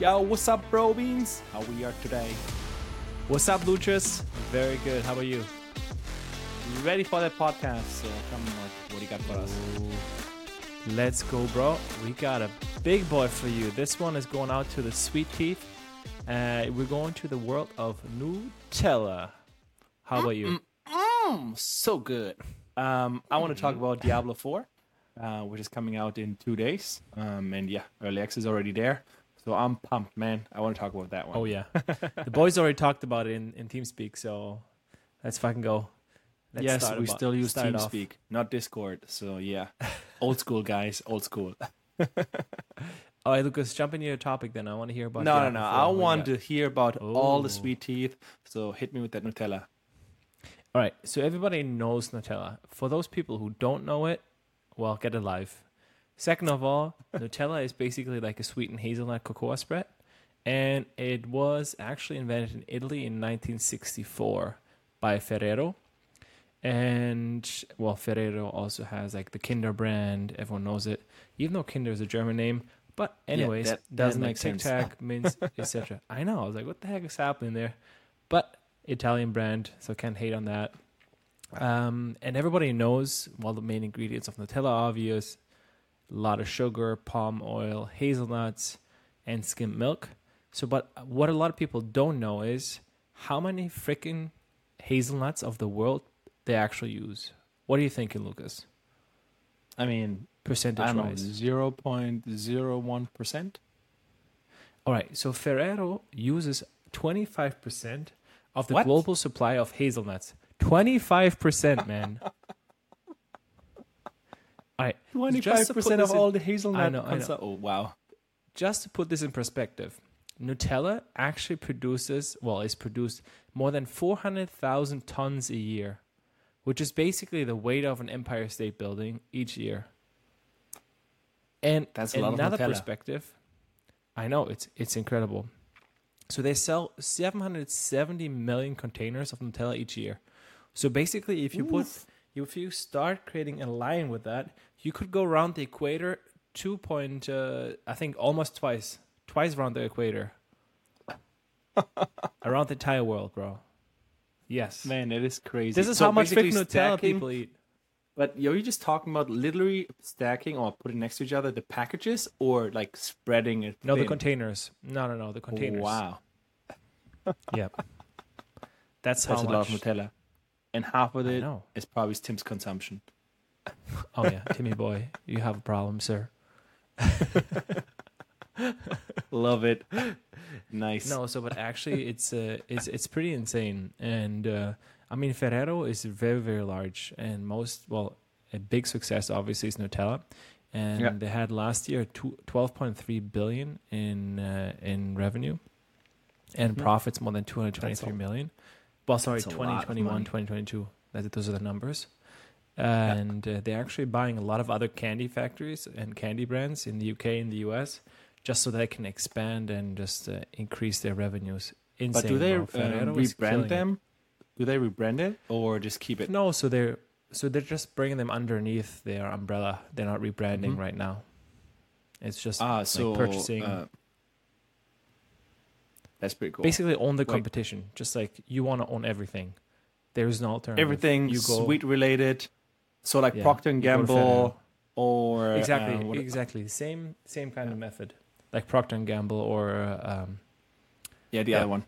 Yo, what's up, bro beans? How we are today? What's up, Luchas? Very good. How about you? Ready for that podcast? So come on, what do you got for us? Let's go, bro. We got a big boy for you. This one is going out to the sweet teeth. Uh, we're going to the world of Nutella. How about you? Mmm, so good. Um, I want to talk about Diablo 4, uh, which is coming out in two days. Um, and yeah, early access is already there. So I'm pumped, man. I want to talk about that one. Oh yeah, the boys already talked about it in, in TeamSpeak, so let's fucking go. Let's yes, start we about- still use start it off. TeamSpeak, not Discord. So yeah, old school guys, old school. All right, Lucas, jump into your topic then. I want to hear about. no, no, no. I What do you want to hear about all the sweet teeth. So hit me with that Nutella. All right, so everybody knows Nutella. For those people who don't know it, well, get a life. Second of all, Nutella is basically like a sweetened hazelnut cocoa spread, and it was actually invented in Italy in 1964 by Ferrero. And well, Ferrero also has like the Kinder brand. Everyone knows it, even though Kinder is a German name. But anyways, that doesn't like make. Tic Tac, Mints, etc. I know. I was like, what the heck is happening there? But Italian brand, so can't hate on that. Um, and everybody knows, well, the main ingredients of Nutella are obvious: a lot of sugar, palm oil, hazelnuts, and skim milk. So, but what a lot of people don't know is how many freaking hazelnuts of the world they actually use. What are you thinking, Lucas? I mean, Percentage wise. zero point zero one percent. All right, so Ferrero uses 25% of the What? global supply of hazelnuts. 25%, man. All right, Twenty just five to put percent of in- all the hazelnut. I know, I know. Oh wow. just to put this in perspective, Nutella actually produces, well, is produced more than 400,000 tons a year, which is basically the weight of an Empire State Building each year. And That's a lot of another Nutella. perspective, I know it's it's incredible. So they sell 770 million containers of Nutella each year. So basically, if you put if you start creating a line with that, you could go around the equator two point, uh, I think almost twice, twice around the equator, around the entire world, bro. Yes, Man, it is crazy. this is So how much freaking Nutella people eat. But yo, you just talking about literally stacking or putting next to each other the packages, or like spreading it? No, the containers. No, no, no, the containers. Wow, Yep. That's, that's how a much. lot of Nutella, and half of it is probably Tim's consumption. Oh yeah, Timmy boy, you have a problem, sir. Love it. Nice. No, so but actually, it's uh, it's it's pretty insane, and uh, I mean Ferrero is very very large, and most well a big success obviously is Nutella, and Yeah. they had last year 12.3 billion in uh, in revenue, and Mhm. profits more than two hundred twenty three million. That's three a- million. Well, sorry, that's a lot of 2021, money. 2022. That those are the numbers. And uh, they're actually buying a lot of other candy factories and candy brands in the UK and the US, just so they can expand and just uh, increase their revenues. Insane. but do they um, rebrand it. them? Do they rebrand it or just keep it? No, so they're so they're just bringing them underneath their umbrella. They're not rebranding Mhm. right now. It's just Ah, so purchasing- uh, that's pretty cool. basically own the Wait. competition. Just like you want to own everything. There's no alternative. everything you go sweet related. So like Yeah, Procter and you go to Gamble or exactly uh, what- exactly same same kind of method like procter and gamble or uh, um yeah, the Yeah. other one.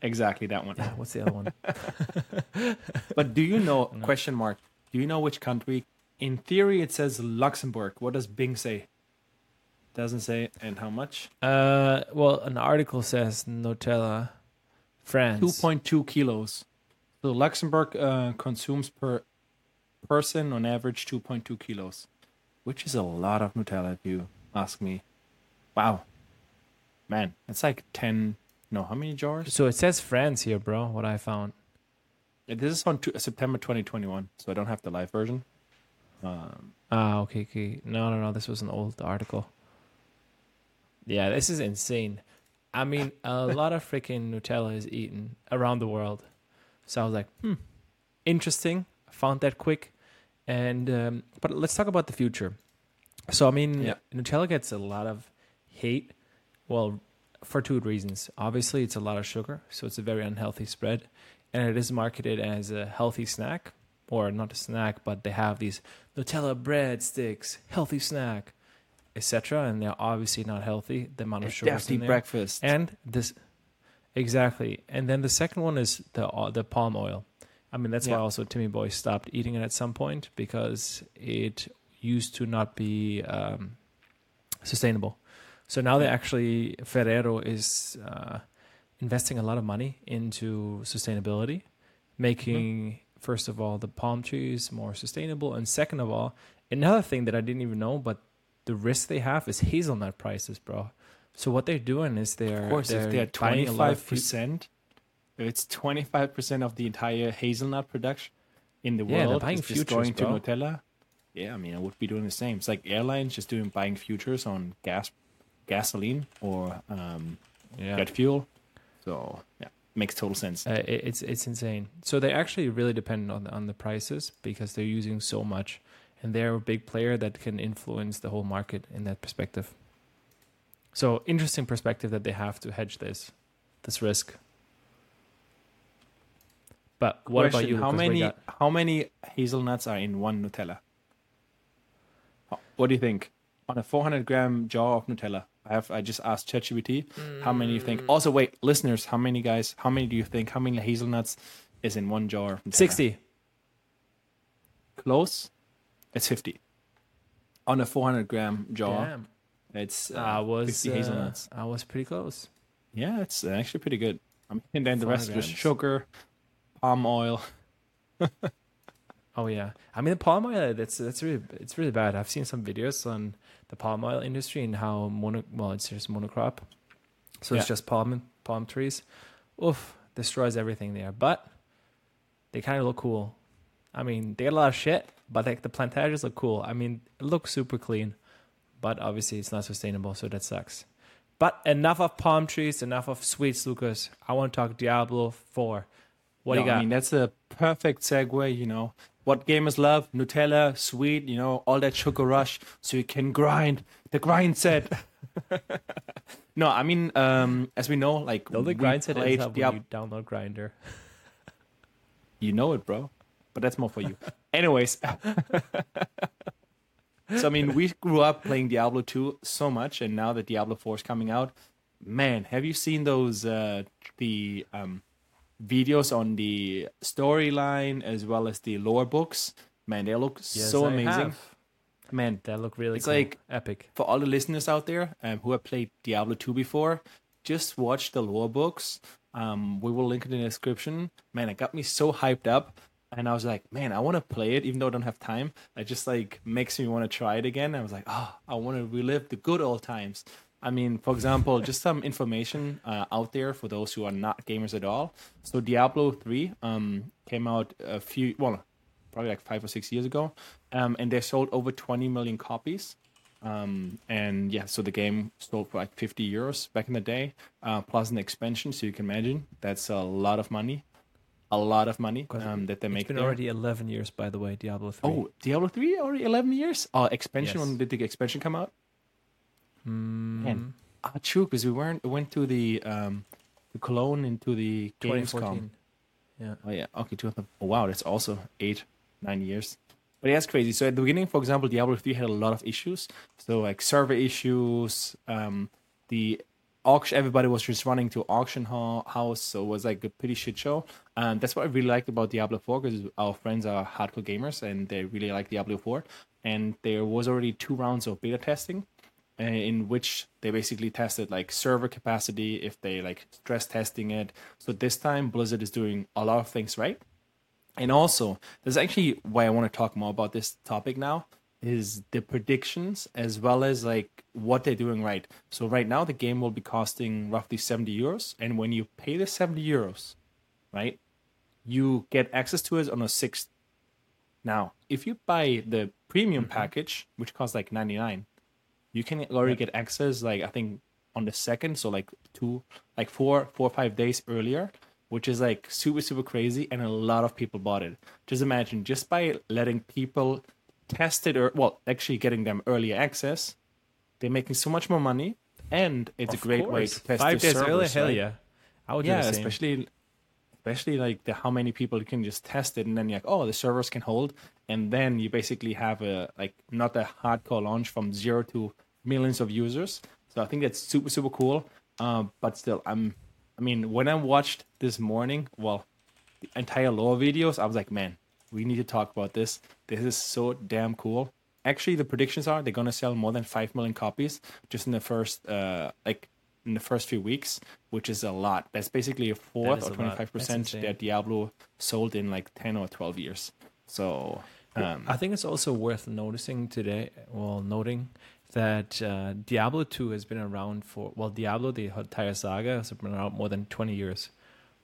Exactly that one. yeah, what's the other one But do you know question mark? Do you know which country? In theory, it says Luxembourg. What does Bing say? Doesn't say, and how much? uh well an article says nutella france Two point two kilos. So Luxembourg uh, consumes per person on average two point two kilos, which is a lot of Nutella. If you ask me, wow, man, it's like ten. No, how many jars? so it says france here bro what i found Yeah, This is on two, September 2021, so I don't have the live version. Um, ah okay okay no no no this was an old article yeah this is insane. I mean a lot of freaking nutella is eaten around the world. So i was like hmm interesting. Found that quick. And um, but let's talk about the future. So i mean Yeah. nutella gets a lot of hate well for two reasons. Obviously, it's a lot of sugar, so it's a very unhealthy spread, and it is marketed as a healthy snack, or not a snack, but they have these Nutella bread sticks, healthy snack, etc. And they're obviously not healthy. The amount of It's sugar in there. breakfast. And this, exactly. And then the second one is the uh, the palm oil. I mean, that's why also Timmy Boy stopped eating it at some point because it used to not be um, sustainable. So now they Yeah. actually Ferrero is uh, investing a lot of money into sustainability, making first of all the palm trees more sustainable, and second of all, another thing that I didn't even know, but the risk they have is hazelnut prices, bro. So what they're doing is they're of course, they're if they're twenty a lot of five percent, it's twenty five percent of the entire hazelnut production in the Yeah, world buying is futures, going to bro. Nutella. Yeah, I mean, I would be doing the same. It's like airlines just doing buying futures on gas, gasoline or um, yeah. jet fuel. So yeah, makes total sense. Uh, it's it's insane. So they actually really depend on on the prices because they're using so much, and they're a big player that can influence the whole market in that perspective. So interesting perspective that they have to hedge this this risk. But what about you? How many got? how many hazelnuts are in one Nutella? What do you think? On a 400 gram jar of Nutella, I have I just asked ChatGPT how many you Mm. think. Also, wait, listeners, how many guys? How many do you think? How many hazelnuts is in one jar? Of Sixty. Close. It's 50. On a 400 gram jar, Damn. it's uh, I was 50 uh. I was pretty close. Yeah, it's actually pretty good. I mean, and then the rest 400 is grams. sugar, palm oil. Oh yeah, I mean the palm oil. That's that's really it's really bad. I've seen some videos on the palm oil industry and how mono well it's just monocrop, so it's just palm palm trees. Oof, destroys everything there. But they kind of look cool. I mean, they got a lot of shit, but like the plantages look cool. I mean, it looks super clean, but obviously it's not sustainable, so that sucks. But enough of palm trees, enough of sweets, Lucas. I want to talk Diablo Four. What do you got? I mean, that's a perfect segue, you know. What gamers love, Nutella, sweet, you know, all that sugar rush, so you can grind. The grind set. no, I mean, um, as we know, like The only grind set is up when you download Grindr. You know it, bro. But that's more for you. Anyways. so I mean, we grew up playing Diablo 2 so much, and now that Diablo 4 is coming out, man, have you seen those uh the um videos on the storyline as well as the lore books? Man, they look so I amazing. have. Man, That look really It's cool. like- epic. for all the listeners out there um, who have played Diablo 2 before, just watch the lore books. Um, we will link it in the description. Man, it got me so hyped up. And I was like, man, I want to play it even though I don't have time. It just like makes me want to try it again. I was like, oh, I want to relive the good old times. I mean, for example, just some information uh, out there for those who are not gamers at all. So Diablo 3 um, came out a few, well, probably like five or six years ago. Um, and they sold over 20 million copies. Um, and yeah, so the game sold for like 50 euros back in the day, uh, plus an expansion. So you can imagine that's a lot of money, a lot of money um, that they It's make. been there. already 11 years, by the way, Diablo 3. Oh, Diablo 3 already 11 years? Oh, expansion. Yes. When did the expansion come out? Mm, Man. Ah, true, because we weren't went to the um, the Cologne into the Gamescom. Yeah. Oh yeah, okay, 2000. Oh wow, that's also eight, nine years. But yeah, that's crazy. So at the beginning, for example, Diablo 3 had a lot of issues. So like server issues, um, the auction, everybody was just running to auction ho- house, so it was like a pretty shit show. And that's what I really liked about Diablo 4 because our friends are hardcore gamers and they really like Diablo 4. And there was already two rounds of beta testing uh, in which they basically tested like server capacity if they like stress testing it so this time blizzard is doing a lot of things right and also there's actually why i want to talk more about this topic now is the predictions as well as like what they're doing right. So right now the game will be costing roughly 70 euros and when you pay the 70 euros right you get access to it on a sixth. Now if you buy the premium mm-hmm. package which costs like 99 you can already get access like i think on the second so like two like four four or five days earlier which is like super super crazy and a lot of people bought it. Just imagine just by letting people test it or well actually getting them early access they're making so much more money and it's Of a great way to test Five days earlier, servers, hell right? yeah. I would yeah, do the same. especially especially like the how many people you can just test it and then you're like, oh, the servers can hold, and then you basically have a like not a hardcore launch from zero to millions of users. So I think that's super super cool. Um, but still, I'm. I mean, when I watched this morning, well, the entire lore videos, I was like, man, we need to talk about this. This is so damn cool. Actually, the predictions are they're gonna sell more than five million copies just in the first uh like in the first few weeks, which is a lot. That's basically a fourth or twenty five percent that Diablo sold in like ten or twelve years. So um, I think it's also worth noticing today, well, noting that uh, Diablo 2 has been around for, well, Diablo, the entire saga, has been around more than 20 years.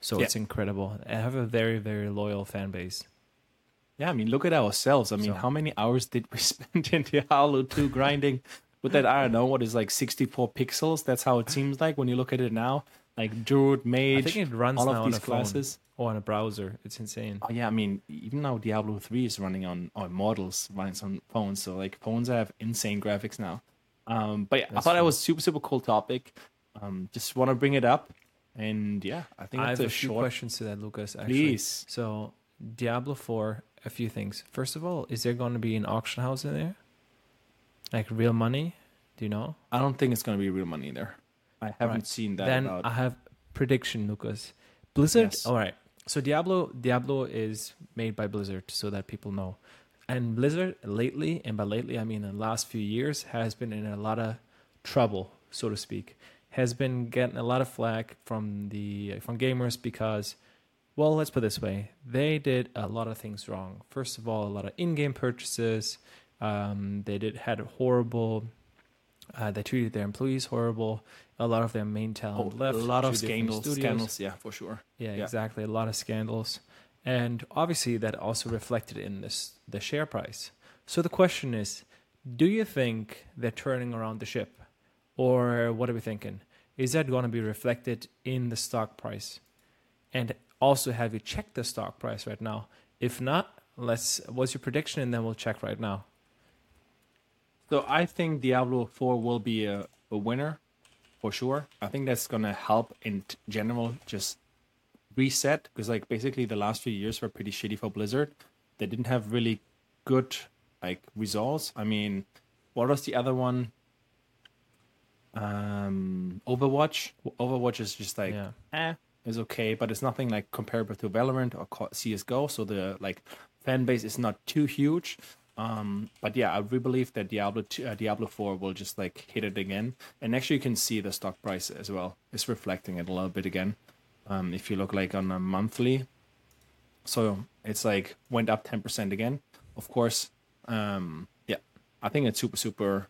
So Yeah. it's incredible. I have a very, very loyal fan base. Yeah, I mean, look at ourselves. I mean, So- how many hours did we spend in Diablo two grinding with that? I don't know what is like sixty four pixels. That's how it seems like when you look at it now. Like Druid, Mage, I think it runs all of these phone classes. or on a browser. It's insane. Oh yeah, I mean, even now Diablo three is running on or Immortals runs on phones. So like phones have insane graphics now. Um, but yeah, I thought that was super super cool topic. Um, just want to bring it up, and yeah, I think I have a, a few short. questions to that, Lucas. Actually. Please, So, Diablo 4, a few things. First of all, is there going to be an auction house in there? Like real money? Do you know? I don't think it's gonna be real money there. I haven't Right. seen that. then about. I have prediction, Lucas. Blizzard. Yes. All right. So Diablo, Diablo is made by Blizzard, so that people know. And Blizzard lately, and by lately I mean in the last few years, has been in a lot of trouble, so to speak. Has been getting a lot of flack from the from gamers because, well, let's put it this way: they did a lot of things wrong. First of all, a lot of in-game purchases. Um, they did had horrible. Uh, they treated their employees horrible. A lot of their main Oh, talent left. a lot of scandals, scandals, yeah, for sure. Yeah, Yeah. exactly. A lot of scandals, and obviously that also reflected in this the share price. So the question is, do you think they're turning around the ship, or what are we thinking? Is that going to be reflected in the stock price? And also, have you checked the stock price right now? If not, let's. What's your prediction, and then we'll check right now. So I think Diablo 4 will be a, a winner for sure. I think that's gonna help in general just reset because like basically the last few years were pretty shitty for Blizzard. They didn't have really good like results. I mean, what was the other one? Um, Overwatch. Overwatch is just like yeah, eh, is okay, but it's nothing like comparable to Valorant or CS:GO. So the like fan base is not too huge. Um, but yeah, I really believe that Diablo 2, uh, Diablo 4 will just like hit it again, and actually you can see the stock price as well. It's reflecting it a little bit again. Um, if you look like on a monthly, so it's like went up ten percent again. Of course, um, yeah, I think it's super super.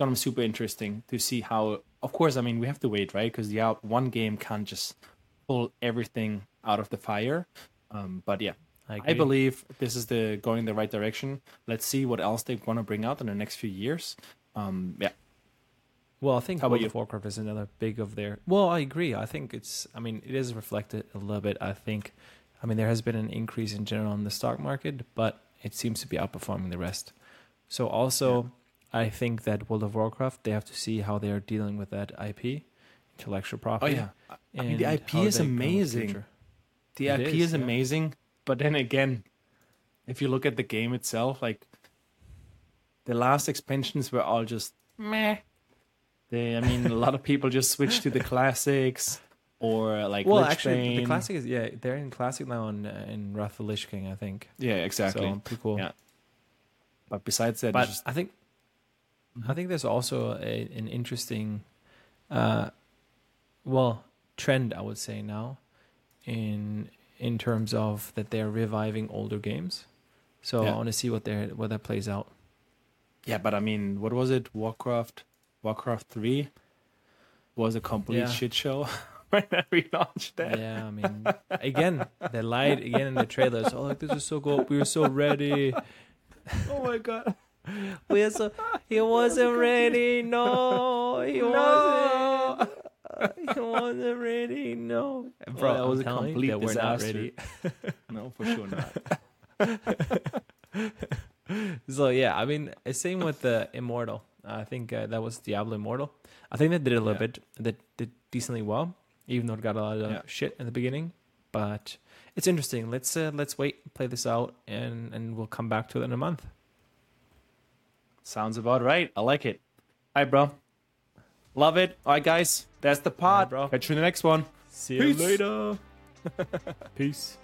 Gonna be super interesting to see how. Of course, I mean we have to wait, right? Because yeah, one game can't just pull everything out of the fire. Um, but yeah, I, I believe this is the going the right direction. Let's see what else they want to bring out in the next few years. Um, yeah, Well, I think How about World of Warcraft is another big of their. Well, I agree. I think it's. I mean, it is reflected a little bit. I think. I mean, there has been an increase in general in the stock market, but it seems to be outperforming the rest. So also, I think that World of Warcraft they have to see how they are dealing with that IP, intellectual property. oh yeah. I mean, the IP is the amazing. The It IP is, is, yeah. amazing, but then again, if you look at the game itself, like the last expansions were all just meh. They, I mean, a lot of people just switched to the classics or like Well, Lich actually, the Bane. classic is yeah, they're in classic now in uh, in Wrath of the Lich King, I think. Yeah, exactly. So pretty cool. Yeah. But besides that, but just, I think. I think there's also a, an interesting, uh, well, trend I would say now, in in terms of that they're reviving older games. So Yeah. I want to see what they what that plays out. yeah, but I mean, what was it? Warcraft, Warcraft Three was a complete Yeah. shit show when we launched that. Yeah, I mean, again, they lied again in the trailers. Oh, like this is so cool. We were so ready. Oh my god! We are so. He wasn't ready. No, he No. wasn't. He wasn't ready. No, Bro, that I'm was a telling complete that we're not disaster. ready. No, for sure not. So yeah, I mean, same with the Immortal. I think uh, that was Diablo Immortal. I think they did a little Yeah. bit. They did decently well, even though it got a lot of Yeah. shit in the beginning. But it's interesting. Let's uh, let's wait, play this out, and and we'll come back to it in a month. Sounds about right. I like it. All right, bro. Love it. All right, guys. That's the pod. Right, bro. Catch you in the next one. See you later. Peace.